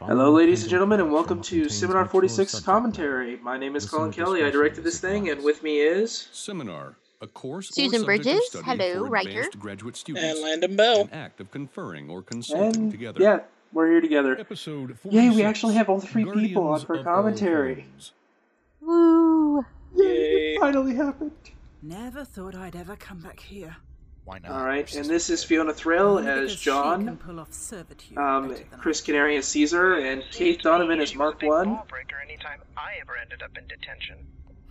Hello, ladies and gentlemen, and welcome to Seminar 46 Commentary. My name is Colin Kelly. I directed this thing, and with me is. Seminar, a course Susan or Bridges. study Hello, for writer. graduate students. And Landon Bell. An act of conferring or consulting And together. yeah, we're here together. Episode 46, Yay, we actually have all three people on for commentary. Homes. Woo! Yay. It finally happened. Never thought I'd ever come back here. Why not? All right, and this is Fiona Thrill as because can John, pull off um, Chris Canary as Caesar, and Kate Donovan as Mark One. Anytime I ever ended up in detention.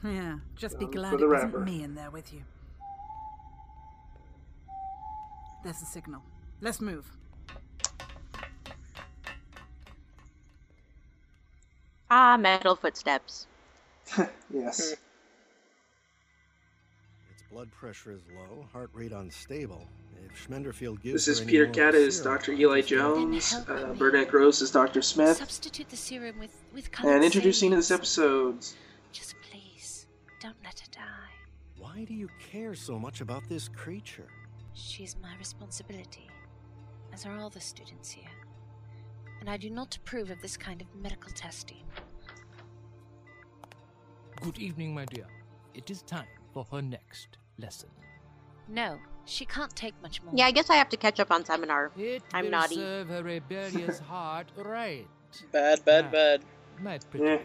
Yeah, just be Um, glad for it wasn't me in there with you. There's a signal. Let's move. Ah, metal footsteps. Yes. Its blood pressure is low, heart rate unstable. If Schmenderfield gives This is Peter more Catta as Dr. Eli Jones, uh, me. Burnett Gross as Dr. Smith, Substitute the serum with, with and introducing to this episode, Just please, don't let her die. Why do you care so much about this creature? She's my responsibility, as are all the students here. And I do not approve of this kind of medical testing. Good evening, my dear. It is time for her next lesson. No, she can't take much more. Yeah, I guess I have to catch up on seminar. It I'm will naughty. serve her rebellious heart right. Bad, bad, bad. My pretty Yeah.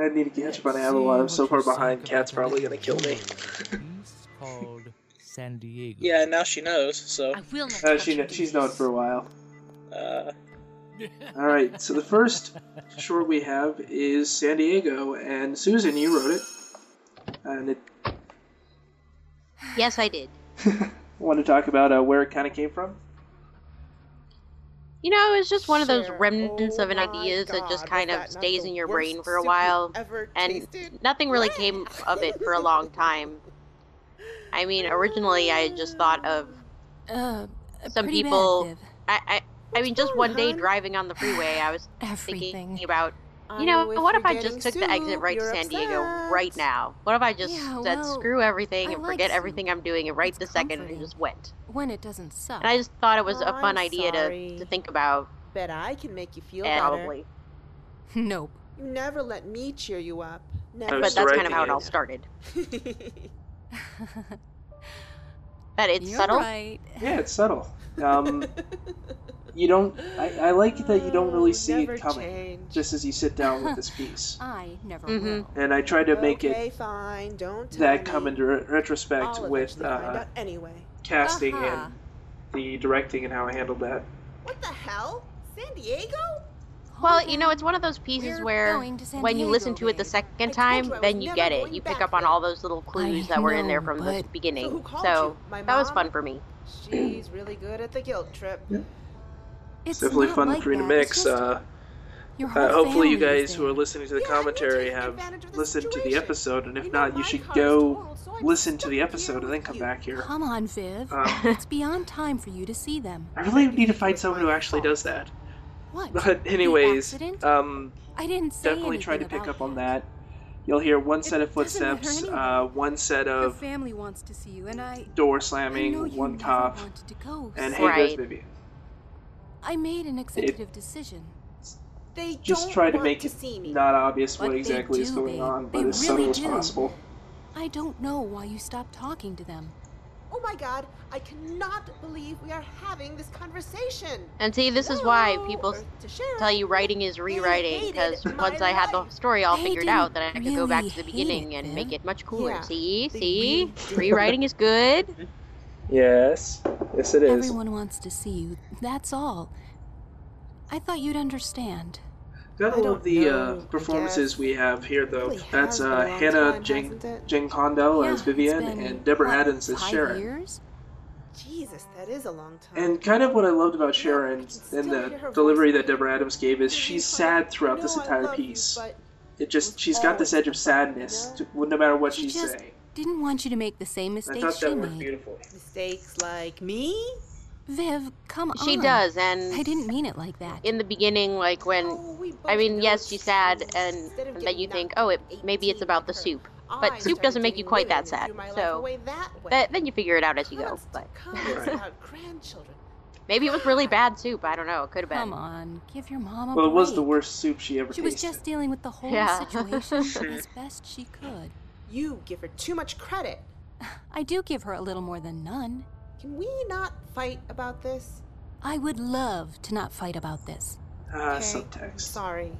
I need to catch up on Avalon. I'm so far behind, Cat's probably gonna kill me. Piece called San Diego. Yeah, now she knows, so. I will not. Uh, touch she, her she's known for a while. Uh, Alright, so the first short we have is San Diego, and Susan, you wrote it. And it Yes, I did. want to talk about uh, where it kind of came from? You know, it's just one of those Sure. remnants of an Oh my ideas that just kind of stays in your brain for a while, and nothing really came of it for a long time. I mean, originally I had just thought of Uh, some people. Viv. I, I, I mean, just one day hon? driving on the freeway, I was Everything. thinking about, I you know, know what if I just took getting the exit right to you're San Diego right now? What if I just Yeah, said well, screw everything and like forget soup. everything I'm doing and right It's this second and just went? When it doesn't suck. And I just thought it was a Oh, fun I'm idea to, sorry. to think about, Bet I can make you feel and better. probably. Nope. You never let me cheer you up. Never. But that's kind of how it it. all started. That it's You're subtle. right. Yeah, it's subtle. Um, you don't. I, I like that you don't really see Never it coming. change. Just as you sit down with this piece, I never Mhm. will. and I tried to make okay, it fine. Don't tell that me. come into re- retrospect I'll with uh, anyway. casting Aha. and the directing and how I handled that. What the hell? San Diego? Well, you know, it's one of those pieces We're where going to when you listen to it the second time, you then you get it. You pick up on all those little clues I that were in there know, from the beginning. So who So you? My that was fun for me. She's really good at the guilt trip. It's It's definitely fun like for you to that. Mix. Uh, uh, hopefully, you guys who are listening to the Yeah, commentary have the listened to the episode, and if You know, not, you should go totaled, so listen to the episode and then come you. back here. Come on, Viv. Um, it's beyond time for you to see them. I really need to find someone who actually does that. What? But anyways, um, I didn't say definitely try to pick up on that. You'll hear one set of It doesn't footsteps, uh, one set of family wants to see you, and I. door I slamming, you one cop, to go. and so hey, there's Right. Vivian. I made an executive decision. They Just don't try to want make to it see me. not obvious But what they exactly is do, going babe. on, but They as subtle really as do. possible. I don't know why you stopped talking to them. Oh my god, I cannot believe we are having this conversation. And see, this is why people Earth to Sharon. tell you writing is rewriting because my once I had the life. story all They figured didn't out, then I could go back to the beginning it, and Viv. make it much cooler. Yeah, see, see, really rewriting is good. Yes, yes, it is. Everyone wants to see you. That's all. I thought you'd understand. Gotta I love the know, uh, performances we have here, though. Really That's uh, Hannah time, Jen, hasn't it? Jen Kondo Yeah, as Vivian and Deborah what, Adams as Sharon. Years? Jesus, that is a long time. And kind of what I loved about Sharon can still and the delivery that Deborah Adams gave is she's sad throughout this I know I entire love you, piece. It just she's got this edge of always you sadness, know? to, no matter what She she's just saying. Didn't want you to make the same I mistakes thought she that worked made. beautifully. mistakes like me? Viv, come on. She does, and I didn't mean it like that. in the beginning, like oh, when Oh, I mean, yes, she's sad, and, Instead of and then you think, oh, it maybe it's about the like her, soup. I But soup doesn't make you quite that sad. threw my life So away that way. that, then you figure it out as you go. Constant But comments Right. about grandchildren. Maybe it was really bad soup. I don't know. It could have been. Come on, give your mom a Well, it was the worst soup she ever She was just dealing with the whole Yeah. situation as best she could. You give her too much credit. I do give her a little more than none. Can we not fight about this? I would love to not fight about this. Ah, Okay, I'm subtext. sorry.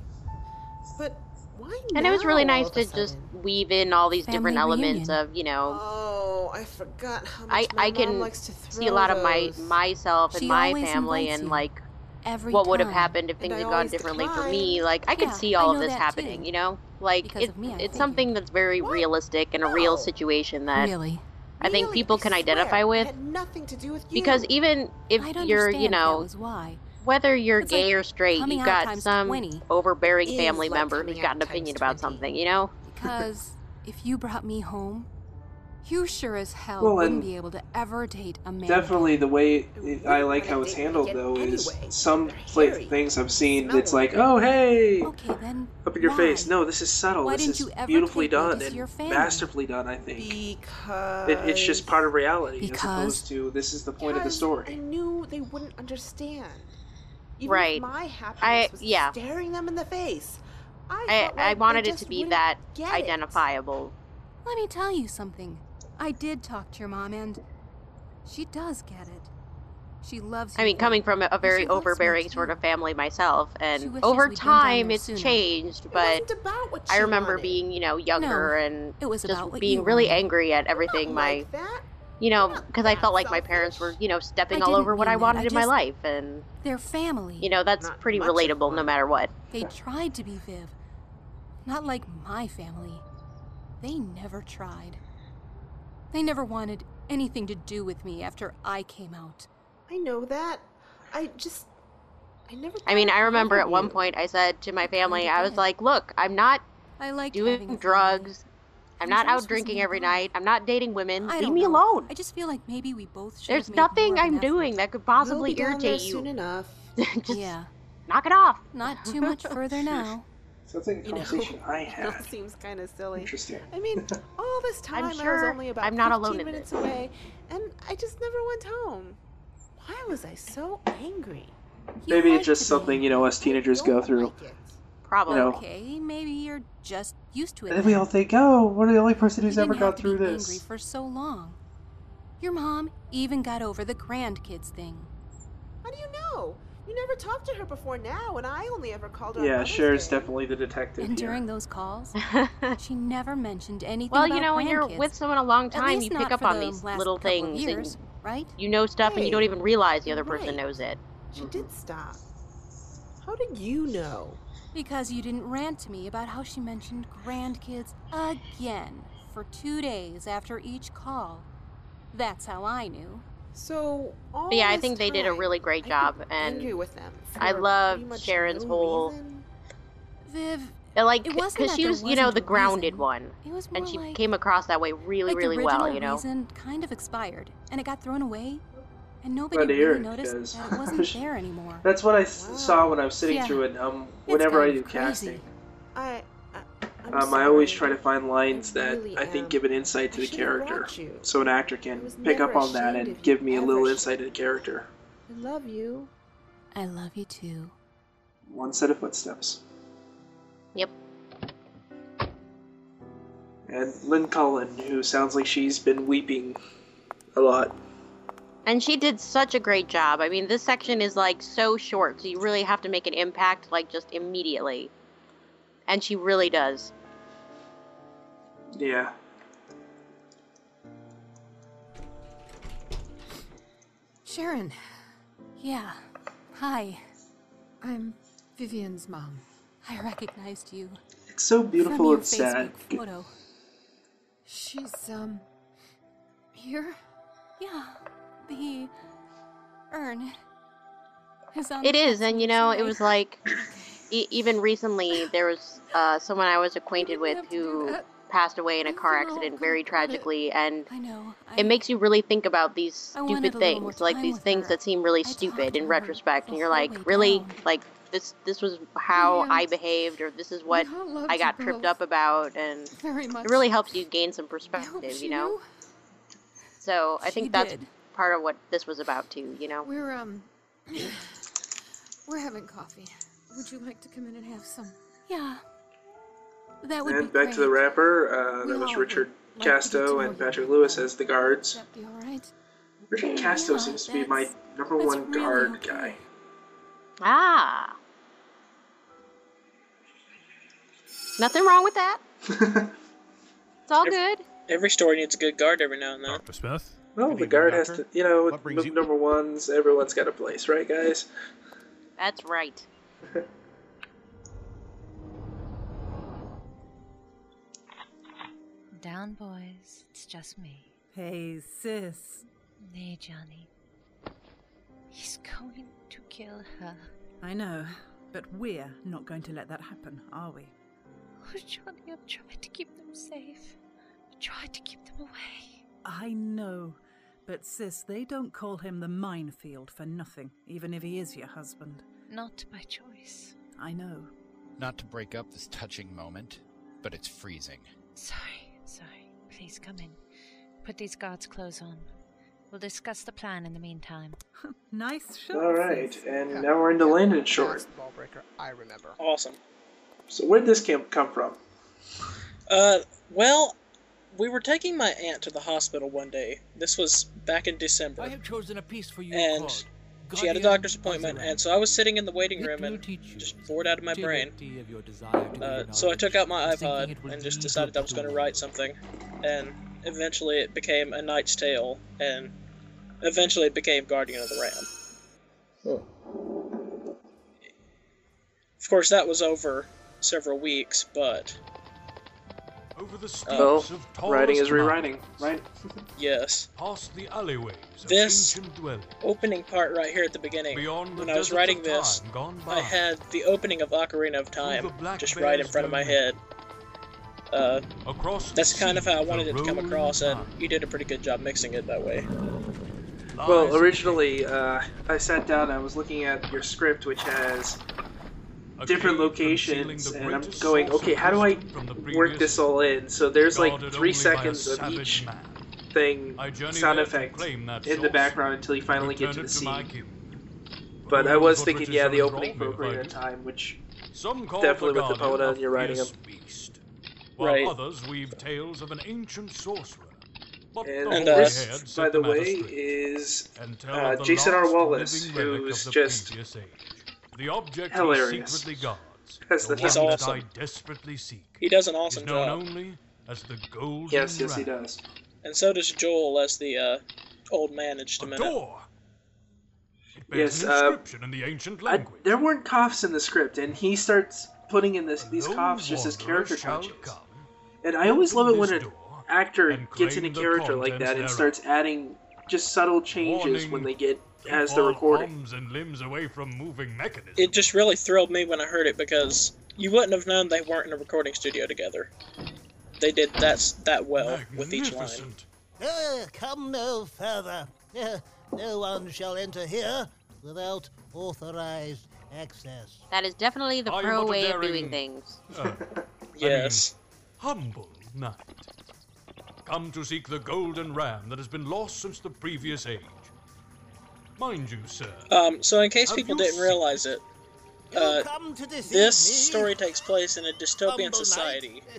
But why And it was really nice to a just weave in all these different elements reunion. of, you know, Oh, I forgot how I much my I mom can likes to throw see a lot of my those. myself and She my always family invites and you. like Every what would have time. happened if And things I had gone always differently for decline. me. Like I could Yeah, see I all know of this that happening, too. you know? Like Because it, of me, it's figured. something that's very What? realistic and a real situation that Really? I think Really? people I can swear, identify with nothing to do with you. because even if you're, you know, why. whether you're It's gay like or straight, you've got some overbearing family like member who's got an opinion times about something, you know? Because if you brought me home, you sure as hell Well, wouldn't be able to ever date a man. Definitely, the way it, I like how it's handled again though is anyway. some They're pla- hairy. things I've seen Smell that's like, like- oh hey, Okay, then. up in your why? face. No, this is subtle. Why this didn't is you ever beautifully done and your masterfully done. I think because it, it's just part of reality as opposed to this is the point of the story. I knew they wouldn't understand. Even Right. My happiness I- was yeah. staring them in the face. I, I like I wanted it to be that get it. identifiable. Let me tell you something. I did talk to your mom, and she does get it. She loves. I mean, coming from a, a very she wants me overbearing sort of family myself, and over we'd been down time there it's sooner. changed, but wasn't about what I remember wanted. being, you know, younger and it was just being really wanted. angry at everything not my, like you know, because I felt like my parents were, you know, stepping all over what I wanted I in my life, and Their family. you know, that's Not pretty relatable no matter what. They tried to be Viv. Not like my family. They never tried. They never wanted anything to do with me after I came out. I know that. I just. I never. I mean, I remember of at one you. point I said to my family, kinda I was like, look, I'm not I liked having a doing drugs. I'm not out drinking every nearby. night. I'm not dating women. I Leave me know. alone. I just feel like maybe we both should There's have made more nothing I'm an doing that could We'll possibly be down there irritate soon you. enough. Just Yeah, knock it off. not too much further now. Sounds like a You know, conversation I it had. seems kind of silly. Interesting. I mean, all this time I sure was only about I'm not 15 alone in minutes this. away, and I just never went home. Why was I so angry? You Maybe it's just something you know us teenagers go through. like. Probably. You know. Okay, maybe you're just used to it. And then we all think, oh, we're the only person who's ever didn't gone have to through be this. angry for so long. Your mom even got over the grandkids thing. How do you know? You never talked to her before now, and I only ever called her. Yeah, Mother's Cher's Day. definitely the detective And here. during those calls, she never mentioned anything well, about you know, when you're grandkids. with someone a long time, you pick up on these little things, years, and right? you know stuff, and you don't even realize the you're other person right. knows it. She did mm-hmm. stop. How did you know? Because you didn't rant to me about how she mentioned grandkids again for two days after each call. That's how I knew. So all But yeah, I this think they did a really great I've job, and with them. I for love Sharon's no whole- reason. Viv, Like, It wasn't because she was, you know, the grounded reason. one, it was and she like, came across that way really, like really well. You know. reason kind of expired, and it got thrown away, and nobody Glad to hear really it, noticed because- that it wasn't there anymore. That's what I s- saw when I was sitting Yeah. through it. Um, whenever I do crazy. casting, I, I I'm um, I always try to find lines I that really I think am. give an insight to I the character, so an actor can pick up on that and give me a little ever. insight into the character. I love you. I love you too. One set of footsteps. Yep. And Lynn Cullen, who sounds like she's been weeping a lot. And she did such a great job. I mean, this section is like so short, so you really have to make an impact like just immediately. And she really does. Yeah. Sharon, Yeah. Hi. I'm Vivian's mom. I recognized you. It's so beautiful and sad. Photo. She's, um, here? Yeah. The urn is on It the is, and you know, it was like e- even recently there was uh, someone I was acquainted with have to do who passed away in a car accident very tragically, and I know. I, it makes you really think about these stupid a little more things, like these things her. that seem really stupid in retrospect, and you're like, really, down. like this this was how I behaved, or this is what I got tripped up about, and it really helps you gain some perspective, you know. knew. So I She think that's did. part of what this was about too, you know. We're, um, We're having coffee. Would you like to come in and have some? Yeah. That would And be back to the great. rapper. Uh, that was Richard like Casto and. Patrick Lewis as the guards. Would be all right? Richard Casto Yeah, seems to be my number one really guard okay. guy. Ah. Nothing wrong with that. It's all If- good. Every story needs a good guard every now and then. Dr. Smith? Well, Good the evening, guard has to, you know, What you- number ones. Everyone's got a place, right, guys? That's right. Down, boys. It's just me. Hey, sis. Hey, Johnny. He's going to kill her. I know, but we're not going to let that happen, are we? Oh, Johnny, I've tried to keep them safe. I tried to keep them away. I know, but sis, they don't call him the minefield for nothing, even if he is your husband. Not by choice. I know. Not to break up this touching moment, but it's freezing. Sorry, sorry. Please come in. Put these guards' clothes on. We'll discuss the plan in the meantime. nice shot. All right, sis. and now we're into Landon Short. Ball breaker, I remember. Awesome. So where'd this camp come from? Uh, well, we were taking my aunt to the hospital one day. This was back in December. I have chosen a piece for you And called she had a doctor's appointment, and so I was sitting in the waiting room and just bored out of my brain. of your to Uh, so I took out my iPod thinking it will and just decided I was going to to- write something, and eventually it became A Knight's Tale, and eventually it became Guardian of the Ram. Of course, that was over several weeks, but Over the steeps Well, of writing is rewriting, right? yes. Past the alleyways of This opening part right here at the beginning, Beyond the when I was writing this, time gone I had the opening of Ocarina of Time just right in front of my head. Uh, Across that's kind of how I wanted it to come across, and you did a pretty good job mixing it that way. Well, originally, uh, I sat down. and I was looking at your script, which has a different locations, and I'm going, okay, how do I wisdom from the work this all in? So there's like three only by a seconds of each thing, sound effect in the background until you finally get to the it to my scene. But I was thinking, yeah, the opening for enthralled me Ocarina by Time, which Definitely with the guardian Poda, a you're writing fierce them. beast, while Right. others weave tales of an ancient sorcerer. But and, And, uh, this, by the way, is uh, Jason R. Wallace, who's just. The object hilarious. he secretly guards. That's the the one thing. He's that I awesome. desperately seek. He does an is awesome known job, only as the Golden yes, yes, he does. and so does Joel as the uh, old man in just a A minute. door. It bears Yes, an uh, in the ancient I, there weren't coughs in the script, and he starts putting in this these coughs just as character shall touches. And I always love it when an actor gets claim into character like that and thereof. starts adding just subtle changes Warning, when they get Keep as the all recording. arms and limbs away from moving mechanisms. It just really thrilled me when I heard it because you wouldn't have known they weren't in a recording studio together. They did that that well with each line. Magnificent. Uh, come no further. Uh, no one shall enter here without authorized access. That is definitely the Are pro but a way of doing things. Uh, Yes. humble knight. Come to seek the golden ram that has been lost since the previous age. Mind you, sir, Um, so in case people didn't realize it, uh, come to this story takes place in a dystopian humble knight. society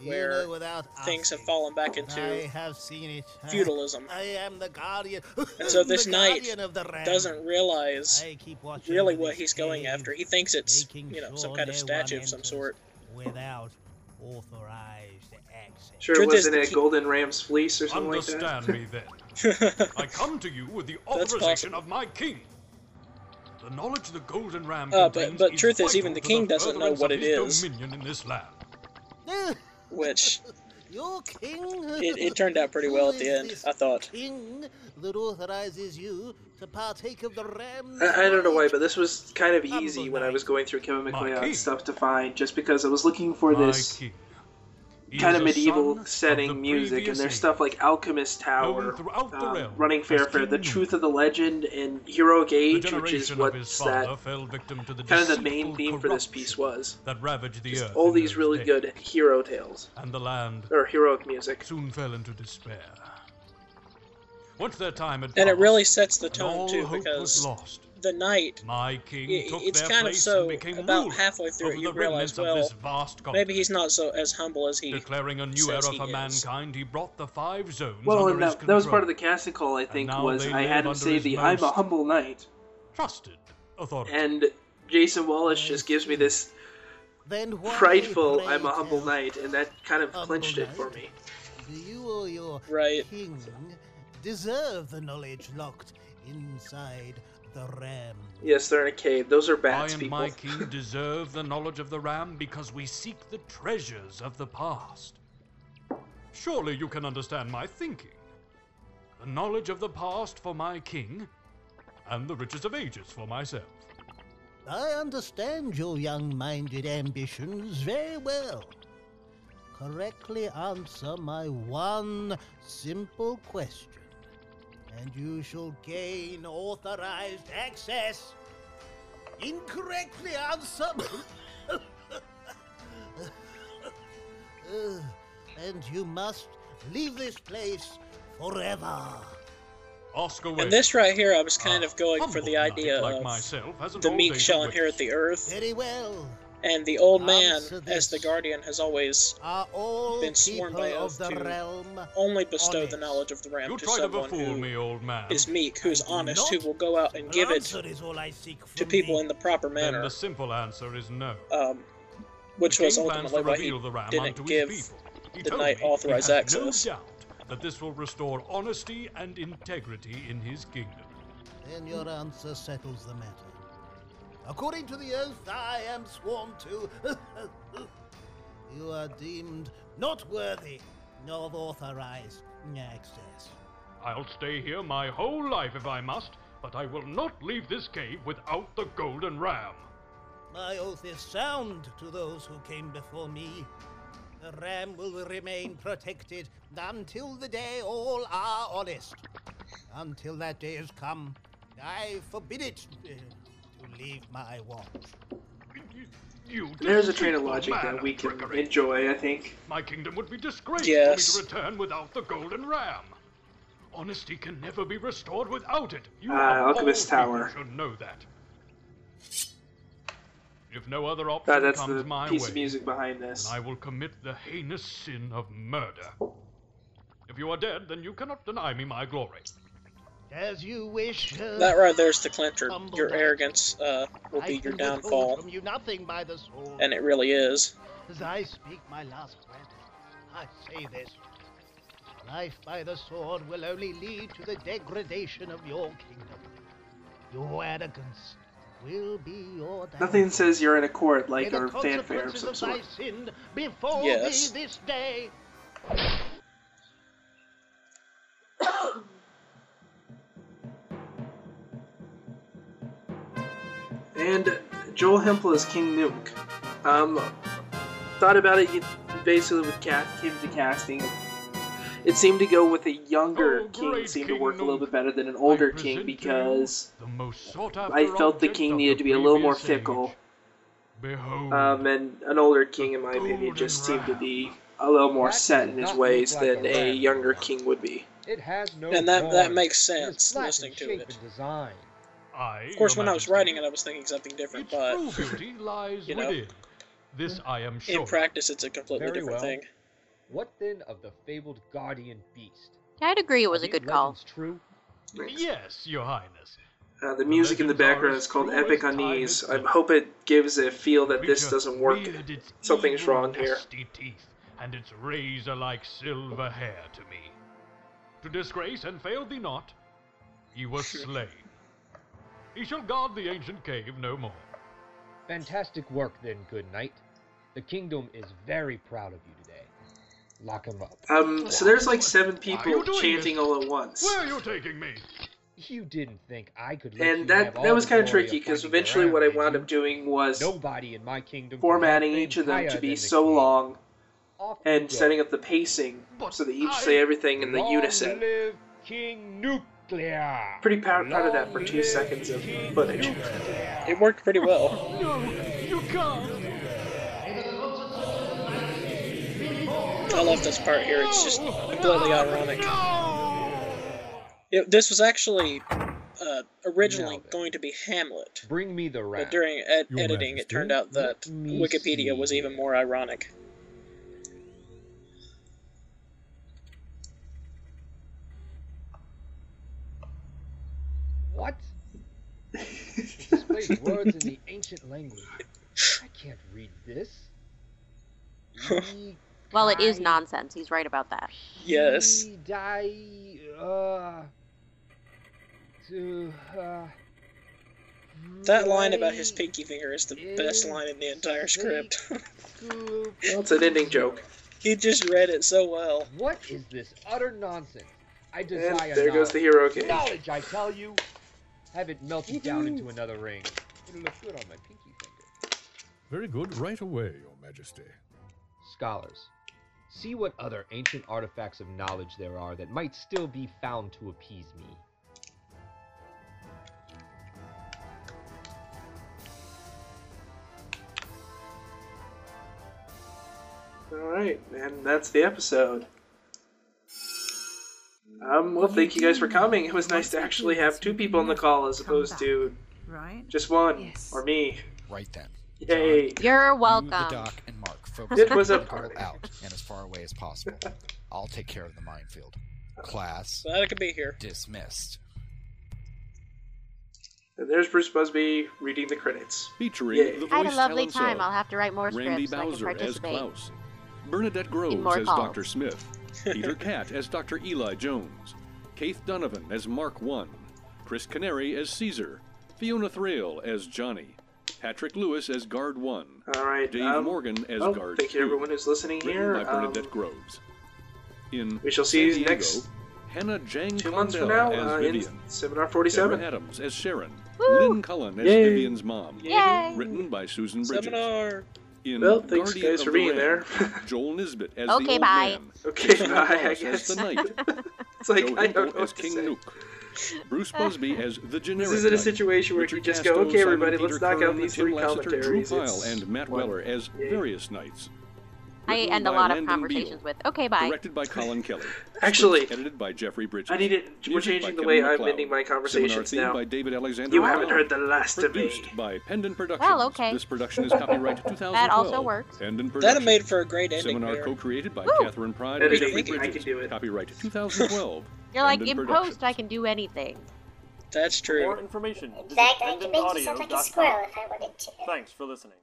You where know without things have fallen back into have seen it. I- feudalism. I am the guardian. And so this knight of the doesn't realize I keep watching really what he's going cave, after. He thinks it's, you know, sure some kind of statue of some sort. Without authorized access. Sure, Truth wasn't that it he- Golden Ram's fleece or something like understand that? me then. I come to you with the That's authorization of my king. The knowledge the golden ram Uh, but- but is truth is, even the to king doesn't know what it is. it. Dominion in this land. Which Your king. it, it turned out pretty well at the end, I thought. King that authorizes you to partake of the ram. I, I don't know why, but this was kind of easy when I was going through Kevin My MacLeod stuff to find, just because I was looking for My this king. He kind of medieval son of setting music, and there's stuff like Alchemist Tower, Known the um, Running as Fanfare, The Truth of the Legend, and Heroic Age, which is generation what his that fell victim to the kind of the main theme for this piece was. that ravaged the Just earth all these really days, good hero tales and the land or heroic music. soon fell into despair. Once their time had And it really sets the tone too, because lost. The knight, My king i- took it's their kind of place so and became about ruler halfway through over it you the realize, remnants of well, this vast maybe he's not so as humble as he Declaring a new era for is. mankind, he brought the five zones Well, under and his that, that was part of the casting call. I think was I had him say the "I'm a humble knight," Trusted authority. and Jason Wallace just gives me this Then prideful "I'm a humble knight," and that kind of clinched it for me. Do you or your Right. king deserve the knowledge locked inside the ram? Yes, they're in a cave. Those are bats, I bats, and people. my king deserve the knowledge of the ram because we seek the treasures of the past. Surely you can understand my thinking. The knowledge of the past for my king, and the riches of ages for myself. I understand your young minded ambitions very well. Correctly answer my one simple question, and you shall gain authorized access. Incorrectly answer. Uh, and you must leave this place forever. Oscar And this right here, I was kind a of going for the idea like of myself the meek shall inherit the earth, Very well. And the old man, as the guardian, has always been sworn by of oath the to realm only bestow honest? the knowledge of the ram You to try to someone befool who me, old man. is meek, who's honest, who will go out and give it all I seek to people thee. in the proper Then manner. the simple answer is no. Um, which was ultimately why he the ram didn't give people. He the knight authorized access. No doubt that this will restore honesty and integrity in his kingdom. Then your answer settles the matter. According to the oath I am sworn to, you are deemed not worthy of authorized access. I'll stay here my whole life if I must, but I will not leave this cave without the golden ram. My oath is sound to those who came before me. The ram will remain protected until the day all are honest. Until that day has come, I forbid it leave my watch. You There's a train of logic that we can trickery. enjoy. I think. My kingdom would be disgraced Yes. for me to return without the golden ram. Honesty can never be restored without it. You Ah, Alchemist all people Tower. should know that. If no other Ah, option that's comes the my piece way, of music behind this. I will commit the heinous sin of murder. If you are dead, then you cannot deny me my glory. As you wish. uh, That right there's the clincher. Your knight. arrogance uh, will I be your downfall, From you nothing by the sword. and it really is. As I speak my last breath, I say this. Life by the sword will only lead to the degradation of your kingdom. Your arrogance will be your downfall. Nothing says you're in a court like May a fanfare of consequences some of thy sort. sin befall Yes. thee this day. Joel Hempel is King Nuke. Um, thought about it. You basically with cast came to casting. It seemed to go with a younger Oh, king great seemed to King work a little bit better than an older king present to you because the most I felt the king needed to be a little more age. fickle. Behold, Um, and an older king, in my opinion, golden just seemed to be a little more That set in his ways like than a a younger king would be. It has no And that- that makes sense, flat in listening to it. and design. I, Of course, Your when I was writing it, I was thinking something different, but true beauty lies you know, within. This I am sure. in practice, it's a completely Very different well. thing. What then of the fabled guardian beast? I'd agree it was a good call. legends True. Yes, Your Highness. Uh, the music in the background is called Epic on time Knees. I hope it gives a feel that this doesn't work. reared its Something's wrong here. nasty teeth and its razor-like silver hair to me. To disgrace and fail thee not, he was slain. He shall guard the ancient cave no more. Fantastic work then, good knight. The kingdom is very proud of you today. Lock him up. Um, so there's like seven people chanting this? all at once. Where are you taking me? You didn't think I could And that that was kind of tricky because eventually what I wound up doing was Nobody in my kingdom formatting each of them to be the so king. long and setting up the pacing But so that each I- say everything in the Long unison. live King Nuclear. Pretty proud, proud of that for two seconds of footage. It worked pretty well. No, you can't. I love this part here. It's just completely ironic. It, this was actually uh, originally Now going to be Hamlet, Bring me the ram. but during ed- editing, it turned out that let me Wikipedia was even more ironic. What? It displays words in the ancient language. I can't read this. Ye Well, it is nonsense. He's right about that. Yes. ye dai, uh, to, uh, That line about his pinky finger is the best line in the entire script. Well, it's an ending joke. he just read it so well. What is this utter nonsense? I And desire there goes the hero king. knowledge, I tell you. Have it melted down into another ring. It'll look good on my pinky finger. Very good. Right away, Your Majesty. Scholars, see what other ancient artifacts of knowledge there are that might still be found to appease me. All right, and that's the episode. Um, well, thank you guys for coming. It was nice to actually have two people on the call as opposed to Right? just one or me. Right then. Yay! You're You, welcome. the doc, and Mark focus It on was a getting party. Out and as far away as possible. I'll take care of the minefield. Class Glad I could be here. dismissed. And there's Bruce Busby reading the credits. Featuring Yay. the I had a lovely time. of I'll have to write more Randy scripts so I can Bowser as. Klaus, Bernadette Groves as. Dr. Smith, Peter Catt as Dr. Eli Jones, Keith Donovan as Mark One, Chris Canary as Caesar, Fiona Thrale as Johnny, Patrick Lewis as Guard One, All right. Dave um, Morgan as well, Guard thank you Two, everyone who's listening written here. by Bernadette Um, Groves. In we shall see San you Diego, next Hannah Jang two months from now as uh, in Vivian. Seminar 47. Deborah Adams as Sharon. Woo! Lynn Cullen as Yay. Vivian's mom. Yay! Written by Susan Bridges. Seminar. In Well, thanks Guardian guys of for the being Ram, there. Joel Nisbet as Okay, the old bye. man. Okay, Jason bye, I Wallace guess. as the knight. it's like, Joe I don't know as what to King say. Nuke. Bruce Busby as the generic This isn't a situation where Richard you just Casto, go, okay, Simon everybody, Peter let's knock out these Tim three Lasseter, Drew commentaries. Pyle, and Matt one. Weller as Yay. various knights. I end a by lot of Landon conversations Beal. with, okay, bye. Directed by Colin Kelly. Actually, edited by Jeffrey Bridges. I need it. We're Music changing the way Kevin I'm MacLeod. ending my Seminar conversations theme now. by David Alexander. You haven't heard the last of me. Produced by Pendant Productions. Well, okay. This production is copyright 2012. That also works. Pendant That Productions. made for a great ending Seminar there. co-created by Woo! Catherine Pride and Editing, Jeffrey I Bridges. can do it. Copyright 2012. You're like, in post, I can do anything. That's For more true. information, visit fact, I could make you sound like a pendantaudio.com. squirrel if I wanted to. Thanks for listening.